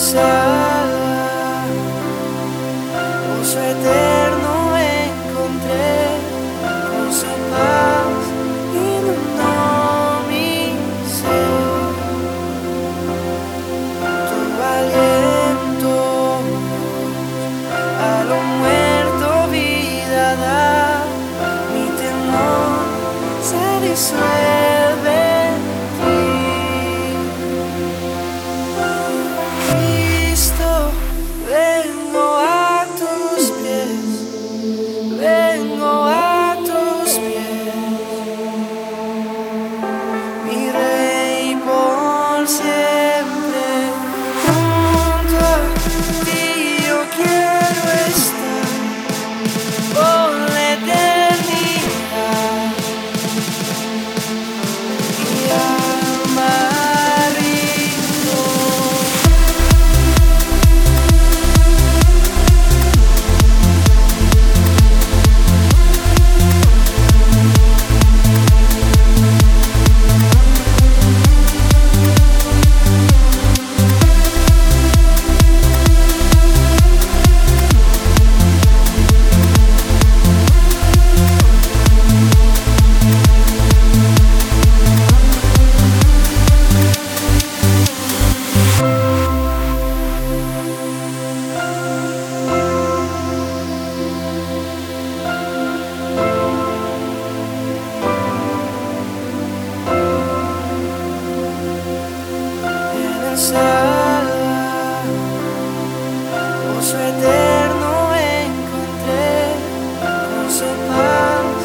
inside to pasada, eterno encontré, con su paz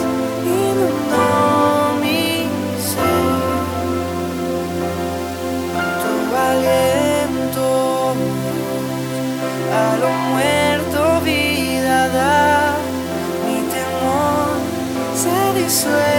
inundó mi ser. Tu aliento a lo muerto vida da, mi temor se disuelve.